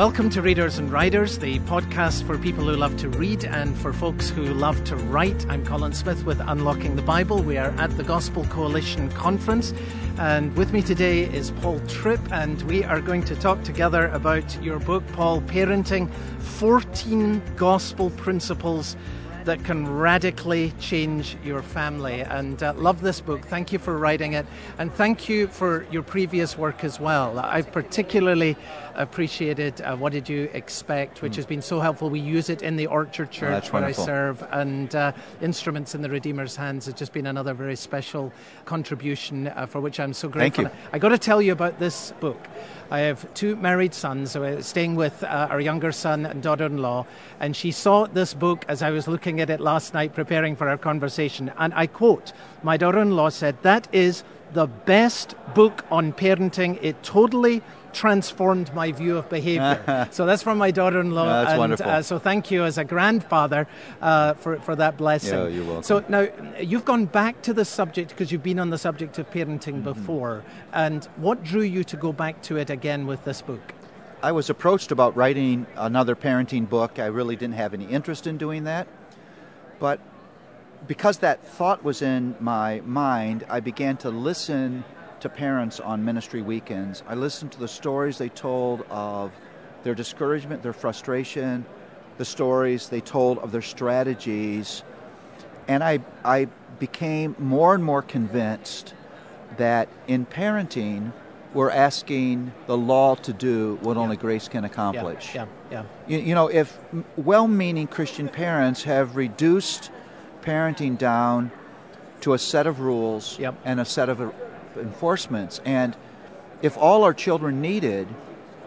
Welcome to Readers and Writers, the podcast for people who love to read and for folks who love to write. I'm Colin Smith with Unlocking the Bible. We are at the Gospel Coalition Conference, and with me today is Paul Tripp, and we are going to talk together about your book, Paul Parenting 14 Gospel Principles that can radically change your family. And uh, love this book. Thank you for writing it. And thank you for your previous work as well. I've particularly appreciated uh, What Did You Expect, which mm. has been so helpful. We use it in the Orchard oh, Church oh, where I serve. And uh, Instruments in the Redeemer's Hands has just been another very special contribution uh, for which I'm so grateful. Thank you. I got to tell you about this book. I have two married sons, so staying with uh, our younger son and daughter in law, and she saw this book as I was looking at it last night preparing for our conversation. And I quote My daughter in law said, That is the best book on parenting. It totally transformed my view of behavior. so that's from my daughter in law. that's and, wonderful. Uh, so thank you as a grandfather uh, for, for that blessing. Yeah, you're welcome. So now you've gone back to the subject because you've been on the subject of parenting mm-hmm. before. And what drew you to go back to it again with this book? I was approached about writing another parenting book. I really didn't have any interest in doing that. But because that thought was in my mind, I began to listen to parents on ministry weekends. I listened to the stories they told of their discouragement, their frustration, the stories they told of their strategies. And I, I became more and more convinced that in parenting, we're asking the law to do what yeah. only grace can accomplish. Yeah, yeah, yeah. You, you know, if well meaning Christian parents have reduced parenting down to a set of rules yep. and a set of enforcements. And if all our children needed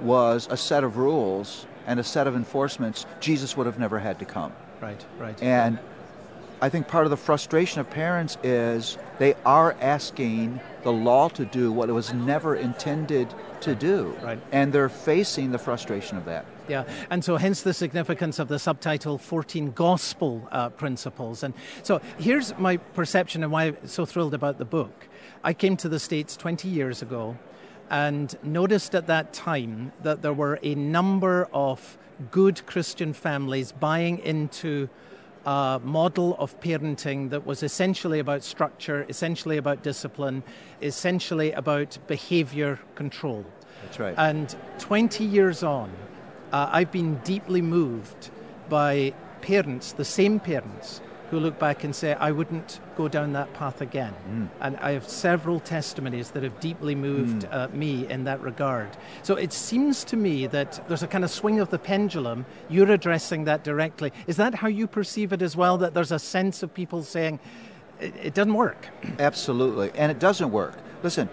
was a set of rules and a set of enforcements, Jesus would have never had to come. Right, right. And I think part of the frustration of parents is they are asking the law to do what it was never intended to do. Right. And they're facing the frustration of that. Yeah, and so hence the significance of the subtitle 14 Gospel uh, Principles. And so here's my perception and why I'm so thrilled about the book. I came to the States 20 years ago and noticed at that time that there were a number of good Christian families buying into a model of parenting that was essentially about structure, essentially about discipline, essentially about behavior control. That's right. And 20 years on, uh, I've been deeply moved by parents, the same parents, who look back and say, I wouldn't go down that path again. Mm. And I have several testimonies that have deeply moved mm. uh, me in that regard. So it seems to me that there's a kind of swing of the pendulum. You're addressing that directly. Is that how you perceive it as well? That there's a sense of people saying, it, it doesn't work? Absolutely. And it doesn't work. Listen,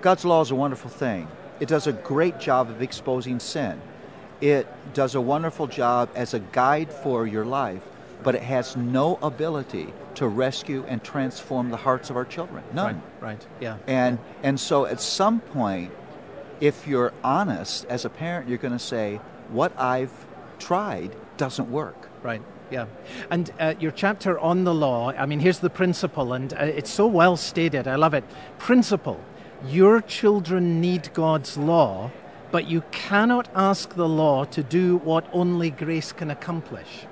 God's law is a wonderful thing, it does a great job of exposing sin. It does a wonderful job as a guide for your life but it has no ability to rescue and transform the hearts of our children. None. Right, right. yeah. And and so at some point, if you're honest as a parent, you're going to say, "What I've tried doesn't work." Right. Yeah. And uh, your chapter on the law, I mean, here's the principle, and uh, it's so well stated. I love it. Principle Your children need God's law, but you cannot ask the law to do what only grace can accomplish.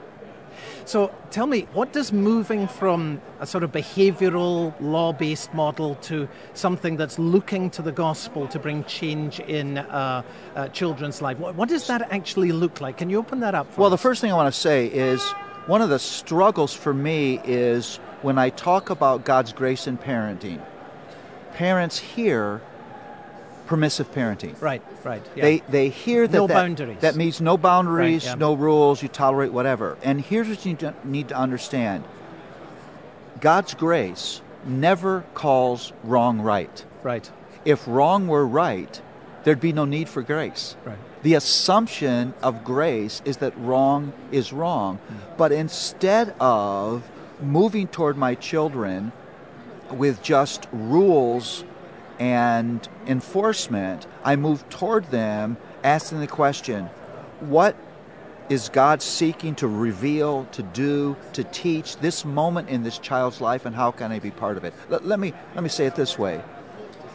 So tell me, what does moving from a sort of behavioral law based model to something that's looking to the gospel to bring change in uh, uh, children's life, what, what, does that actually look like? Can you open that up Well, us? Well, the first thing I want to say is one of the struggles for me is when I talk about God's grace in parenting, parents hear permissive parenting. Right, right. Yeah. They they hear that no that, boundaries. that means no boundaries, right, yeah. no rules, you tolerate whatever. And here's what you need to understand. God's grace never calls wrong right. Right. If wrong were right, there'd be no need for grace. Right. The assumption of grace is that wrong is wrong. Mm. But instead of moving toward my children with just rules and enforcement, I move toward them asking the question what is God seeking to reveal, to do, to teach this moment in this child's life, and how can I be part of it? Let, let, me, let me say it this way.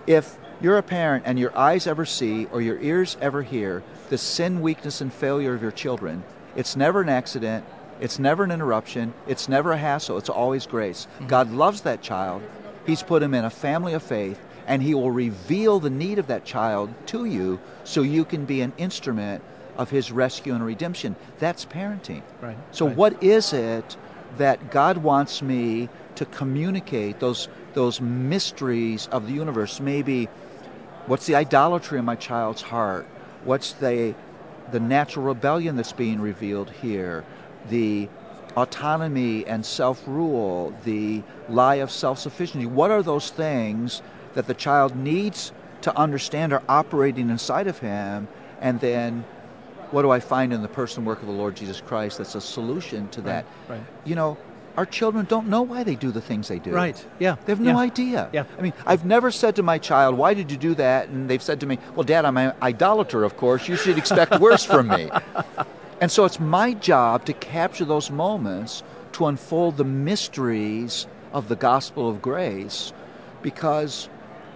If you're a parent and your eyes ever see or your ears ever hear the sin, weakness, and failure of your children, it's never an accident, it's never an interruption, it's never a hassle, it's always grace. Mm-hmm. God loves that child, He's put him in a family of faith, and He will reveal the need of that child to you so you can be an instrument of His rescue and redemption. That's parenting. Right. So, right. what is it that God wants me to communicate, those, those mysteries of the universe? Maybe what's the idolatry in my child's heart? What's the, the natural rebellion that's being revealed here? The autonomy and self rule, the lie of self sufficiency. What are those things that the child needs to understand are operating inside of him? And then what do I find in the person work of the Lord Jesus Christ that's a solution to that? Right. right. You know, our children don't know why they do the things they do. Right. Yeah. They have no yeah. idea. Yeah. I mean, I've never said to my child, "Why did you do that?" And they've said to me, "Well, Dad, I'm an idolater. Of course, you should expect worse from me." And so it's my job to capture those moments to unfold the mysteries of the gospel of grace, because,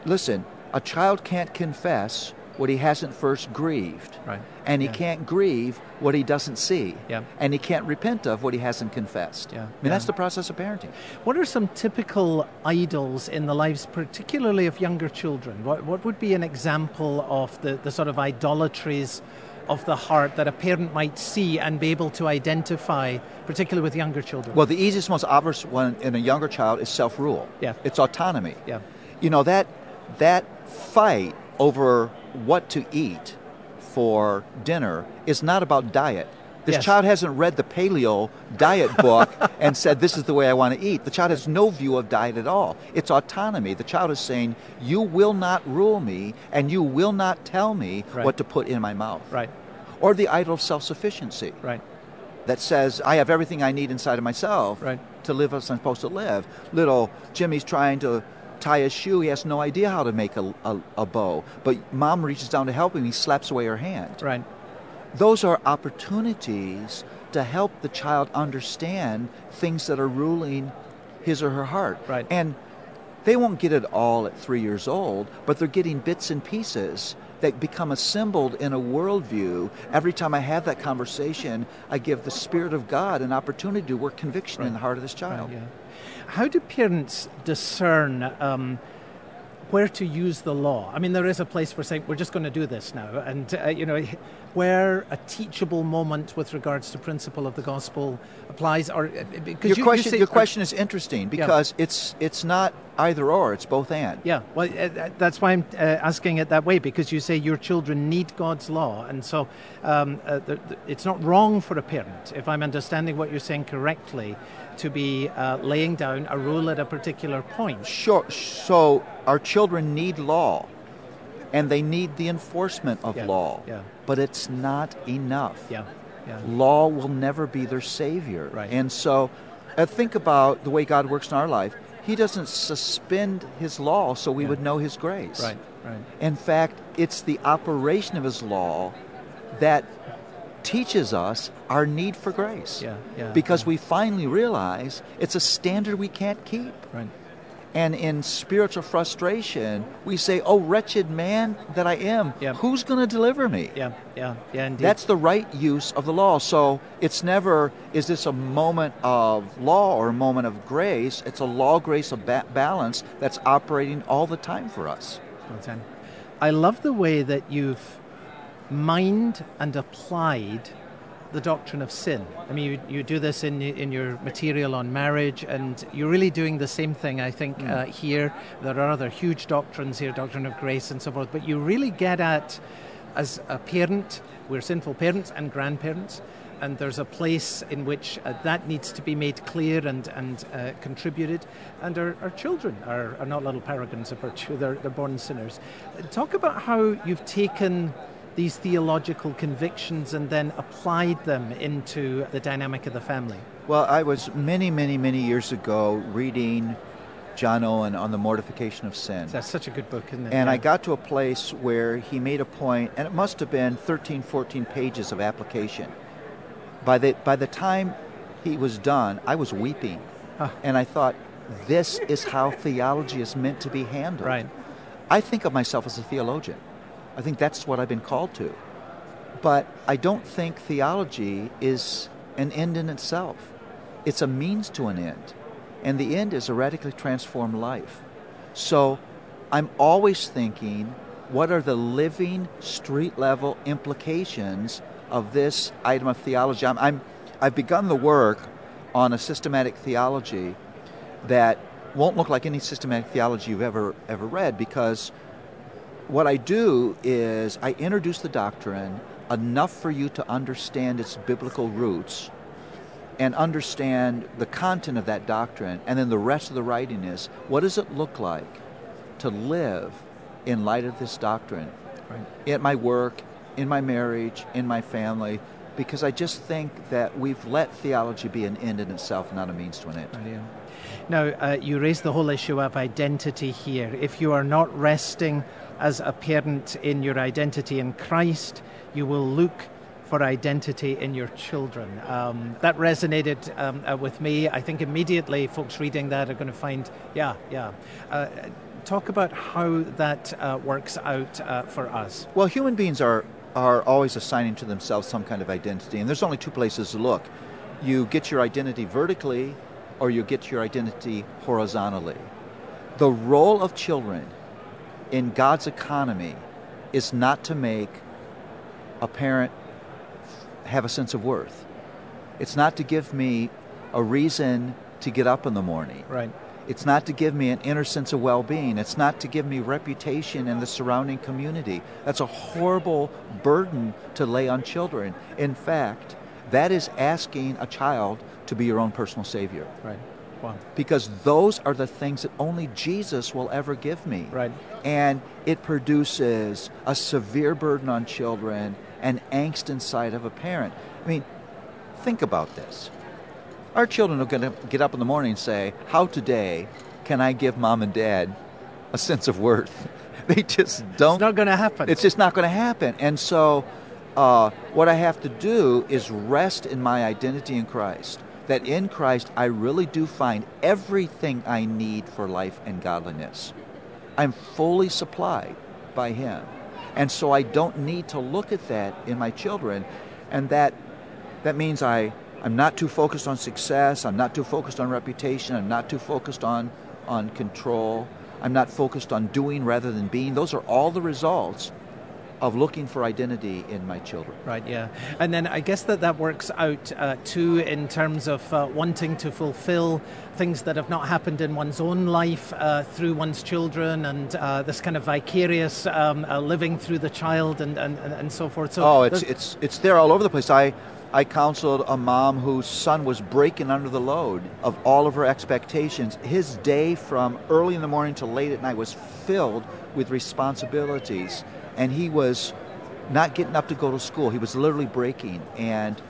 listen, a child can't confess what he hasn't first grieved. Right. And he yeah. can't grieve what he doesn't see. Yeah. And he can't repent of what he hasn't confessed. Yeah. I mean, yeah. that's the process of parenting. What are some typical idols in the lives, particularly of younger children? What, what would be an example of the, the sort of idolatries of the heart that a parent might see and be able to identify, particularly with younger children? Well, the easiest, most obvious one in a younger child is self rule. Yeah. It's autonomy. Yeah. You know, that, that fight over what to eat for dinner is not about diet. This yes. child hasn't read the paleo diet book and said, This is the way I want to eat. The child has no view of diet at all. It's autonomy. The child is saying, You will not rule me and you will not tell me right. what to put in my mouth. Right. Or the idol of self sufficiency. Right. That says, I have everything I need inside of myself right. to live as I'm supposed to live. Little Jimmy's trying to tie a shoe. He has no idea how to make a, a, a, bow. But mom reaches down to help him. He slaps away her hand. Right. Those are opportunities to help the child understand things that are ruling his or her heart. Right. And they won't get it all at three years old, but they're getting bits and pieces that become assembled in a worldview. Every time I have that conversation, I give the Spirit of God an opportunity to work conviction right. in the heart of this child. Right, yeah. How do parents discern um, where to use the law? I mean, there is a place for saying we're just going to do this now, and uh, you know, where a teachable moment with regards to principle of the gospel applies. Or because your you, question, you say, your question is interesting because yeah. it's it's not either or; it's both and. Yeah, well, uh, that's why I'm uh, asking it that way because you say your children need God's law, and so um, uh, the, the, it's not wrong for a parent, if I'm understanding what you're saying correctly, to be uh, laying down a rule at a particular point. Sure. So our children need law, and they need the enforcement of yeah. law. Yeah. But it's not enough. Yeah. Yeah. Law will never be their savior. Right. And so, uh, think about the way God works in our life. He doesn't suspend His law so we yeah. would know His grace. Right. Right. In fact, it's the operation of His law that teaches us our need for grace. Yeah, yeah, because yeah. we finally realize it's a standard we can't keep. Right. And in spiritual frustration, we say, Oh, wretched man that I am, yeah. who's going to deliver me? Yeah, yeah, yeah, indeed. That's the right use of the law. So it's never, is this a moment of law or a moment of grace? It's a law grace of ba- balance that's operating all the time for us. I love the way that you've mined and applied the doctrine of sin. I mean, you, you do this in, in your material on marriage, and you're really doing the same thing, I think, mm. uh, here. There are other huge doctrines here, doctrine of grace and so forth, but you really get at, as a parent, we're sinful parents and grandparents, and there's a place in which uh, that needs to be made clear and, and uh, contributed. And our, our children are, are, not little paragons of virtue, they're, they're born sinners. Talk about how you've taken these theological convictions and then applied them into the dynamic of the family? Well, I was many, many, many years ago reading John Owen on the mortification of sin. That's such a good book, isn't it? And yeah. I got to a place where he made a point, and it must have been 13, 14 pages of application. By the, by the time he was done, I was weeping. Huh. And I thought, this is how theology is meant to be handled. Right. I think of myself as a theologian. I think that's what I've been called to. But I don't think theology is an end in itself. It's a means to an end. And the end is a radically transformed life. So I'm always thinking what are the living street level implications of this item of theology? I'm, I'm, I've begun the work on a systematic theology that won't look like any systematic theology you've ever ever read because what I do is I introduce the doctrine enough for you to understand its biblical roots and understand the content of that doctrine and then the rest of the writing is what does it look like to live in light of this doctrine right. at my work in my marriage in my family because I just think that we've let theology be an end in itself, not a means to an end. Yeah. Now, uh, you raise the whole issue of identity here. If you are not resting as a parent in your identity in Christ, you will look for identity in your children. Um, that resonated um, uh, with me. I think immediately folks reading that are going to find, yeah, yeah. Uh, talk about how that uh, works out uh, for us. Well, human beings are are always assigning to themselves some kind of identity, and there's only two places to look. You get your identity vertically, or you get your identity horizontally. The role of children in God's economy is not to make a parent have a sense of worth. It's not to give me a reason to get up in the morning. Right. It's not to give me an inner sense of well being. It's not to give me reputation in the surrounding community. That's a horrible burden to lay on children. In fact, that is asking a child to be your own personal savior. Right. Wow. Because those are the things that only Jesus will ever give me. Right. And it produces a severe burden on children and angst inside of a parent. I mean, think about this. Our children are going to get up in the morning and say, How today can I give mom and dad a sense of worth? they just don't. It's not going to happen. It's just not going to happen. And so, uh, what I have to do is rest in my identity in Christ. That in Christ, I really do find everything I need for life and godliness. I'm fully supplied by Him. And so I don't need to look at that in my children. And that, that means I I'm not too focused on success. I'm not too focused on reputation. I'm not too focused on, on control. I'm not focused on doing rather than being. Those are all the results of looking for identity in my children. Right, yeah. And then I guess that that works out uh, too in terms of uh, wanting to fulfill things that have not happened in one's own life uh, through one's children and uh, this kind of vicarious um, uh, living through the child and, and, and so forth. So oh, it's, it's, it's there all over the place. I, I counseled a mom whose son was breaking under the load of all of her expectations. His day from early in the morning to late at night was filled with responsibilities, and he was not getting up to go to school. He was literally breaking. And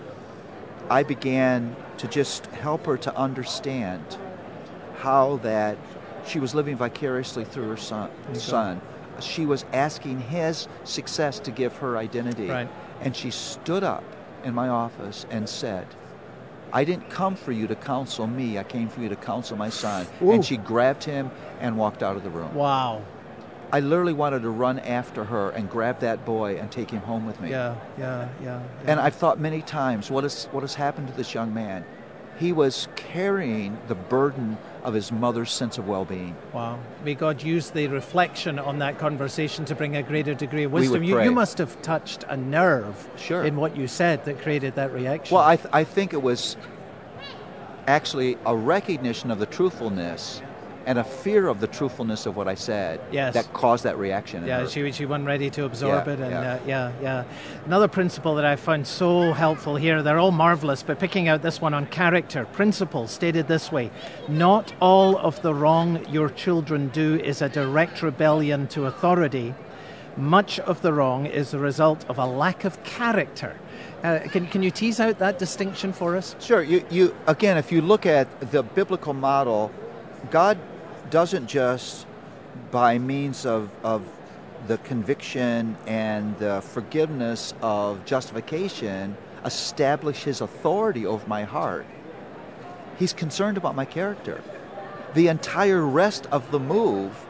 I began to just help her to understand how that she was living vicariously through her son. son. She was asking his success to give her identity. Right. And she stood up in my office and said, I didn't come for you to counsel me. I came for you to counsel my son. Ooh. And she grabbed him and walked out of the room. Wow. I literally wanted to run after her and grab that boy and take him home with me. Yeah, yeah, yeah. yeah. And I've thought many times, what, is, what has happened to this young man? He was carrying the burden of his mother's sense of well being. Wow. May God use the reflection on that conversation to bring a greater degree of wisdom. You, you, must have touched a nerve sure. in what you said that created that reaction. Well, I, th- I think it was actually a recognition of the truthfulness and a fear of the truthfulness of what I said yes. that caused that reaction. Yeah, she, she wasn't ready to absorb yeah, it. And yeah. Uh, yeah, yeah. Another principle that I found so helpful here, they're all marvelous, but picking out this one on character, principle stated this way Not all of the wrong your children do is a direct rebellion to authority. Much of the wrong is the result of a lack of character. Uh, can, can you tease out that distinction for us? Sure. You, you, again, if you look at the biblical model, God doesn't just by means of, of the conviction and the forgiveness of justification establish his authority over my heart. He's concerned about my character. The entire rest of the move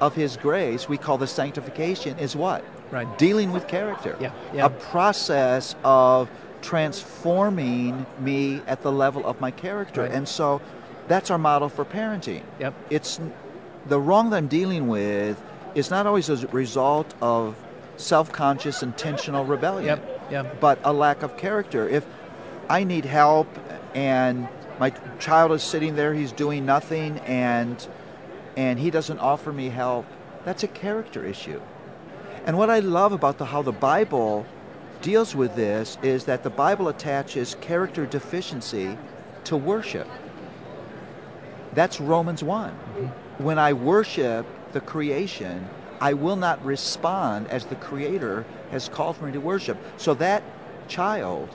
of His grace, we call the sanctification, is what? Right. Dealing with character. Yeah, yeah. A process of transforming me at the level of my character. Right. And so that's our model for parenting. Yep. It's the wrong that I'm dealing with is not always a result of self-conscious intentional rebellion. Yep, yep. But a lack of character. If I need help and my child is sitting there, he's doing nothing and and he doesn't offer me help, that's a character issue. And what I love about the, how the Bible deals with this is that the Bible attaches character deficiency to worship. That's Romans one When I worship the creation, I will not respond as the Creator has called for me to worship. So that child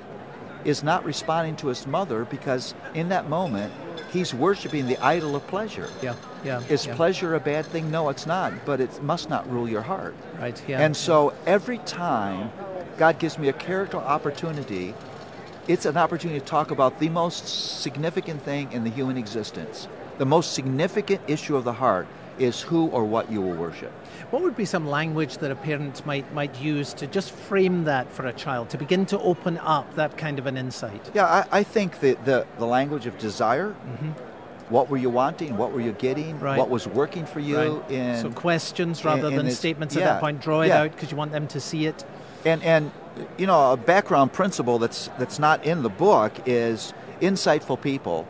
is not responding to his mother because in that moment he's worshiping the idol of pleasure. Yeah, yeah. Is yeah. pleasure a bad thing? No, it's not, but it must not rule your heart. Right, yeah. And so every time God gives me a character opportunity, it's an opportunity to talk about the most significant thing in the human existence. The most significant issue of the heart is who or what you will worship. What would be some language that a parent might might use to just frame that for a child, to begin to open up that kind of an insight? Yeah, I, I think that the, the language of desire, what were you wanting, what were you getting, Mm-hmm. Right. what was working for you, Right. in, so questions rather in- in than statements at that point. Draw it yeah. out because you want them to see it. and and you know a background principle that's that's not in the book is insightful people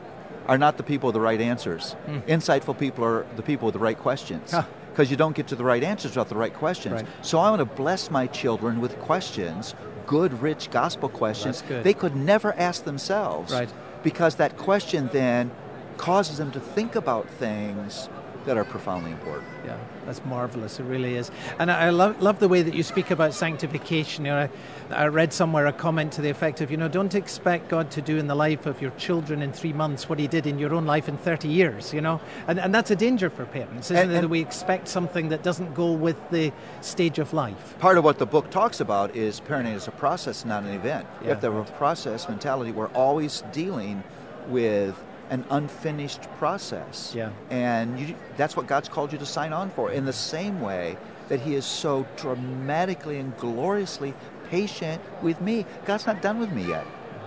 are not the people with the right answers. Hmm. Insightful people are the people with the right questions. Huh. Because you don't get to the right answers without the right questions. Right. So I want to bless my children with questions, good, rich gospel questions That's good. they could never ask themselves. Right. Because that question then causes them to think about things that are profoundly important. Yeah, that's marvelous. It really is. And I, love, love the way that you speak about sanctification. You know, I, I read somewhere a comment to the effect of, you know, don't expect God to do in the life of your children in three months what He did in your own life in 30 years, you know? And, and that's a danger for parents, isn't And- it? That we expect something that doesn't go with the stage of life. part of what the book talks about is parenting is a process, not an event. You have to Yeah. have a process mentality. We're always dealing with an unfinished process. Yeah. And you, that's what God's called you to sign on for. In the same way that He is so dramatically and gloriously patient with me. God's not done with me yet.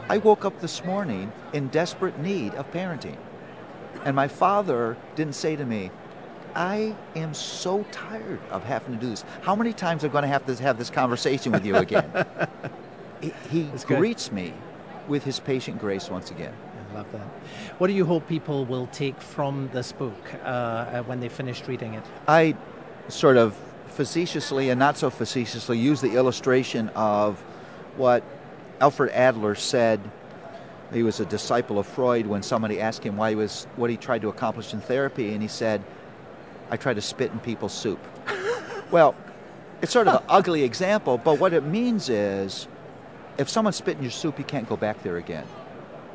I woke up this morning in desperate need of parenting. And my father didn't say to me, I am so tired of having to do this. How many times am I going to have to have this conversation with you again? he he greets me with his patient grace once again. I love that. What do you hope people will take from this book uh, uh, when they finished reading it? I sort of facetiously and not so facetiously use the illustration of what Alfred Adler said. He was a disciple of Freud when somebody asked him why he was what he tried to accomplish in therapy, and he said, "I try to spit in people's soup." well, it's sort of an ugly example, but what it means is, if someone spit in your soup, you can't go back there again.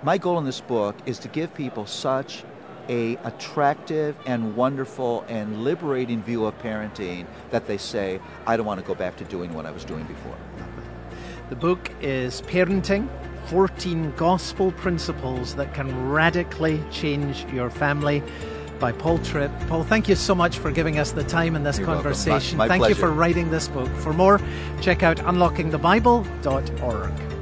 My goal in this book is to give people such a attractive and wonderful and liberating view of parenting that they say, I don't want to go back to doing what I was doing before. The book is Parenting 14 Gospel Principles That Can Radically Change Your Family by Paul Tripp. Paul, thank you so much for giving us the time in this You're conversation. My- my thank you for writing this book. For more, check out unlockingthebible.org.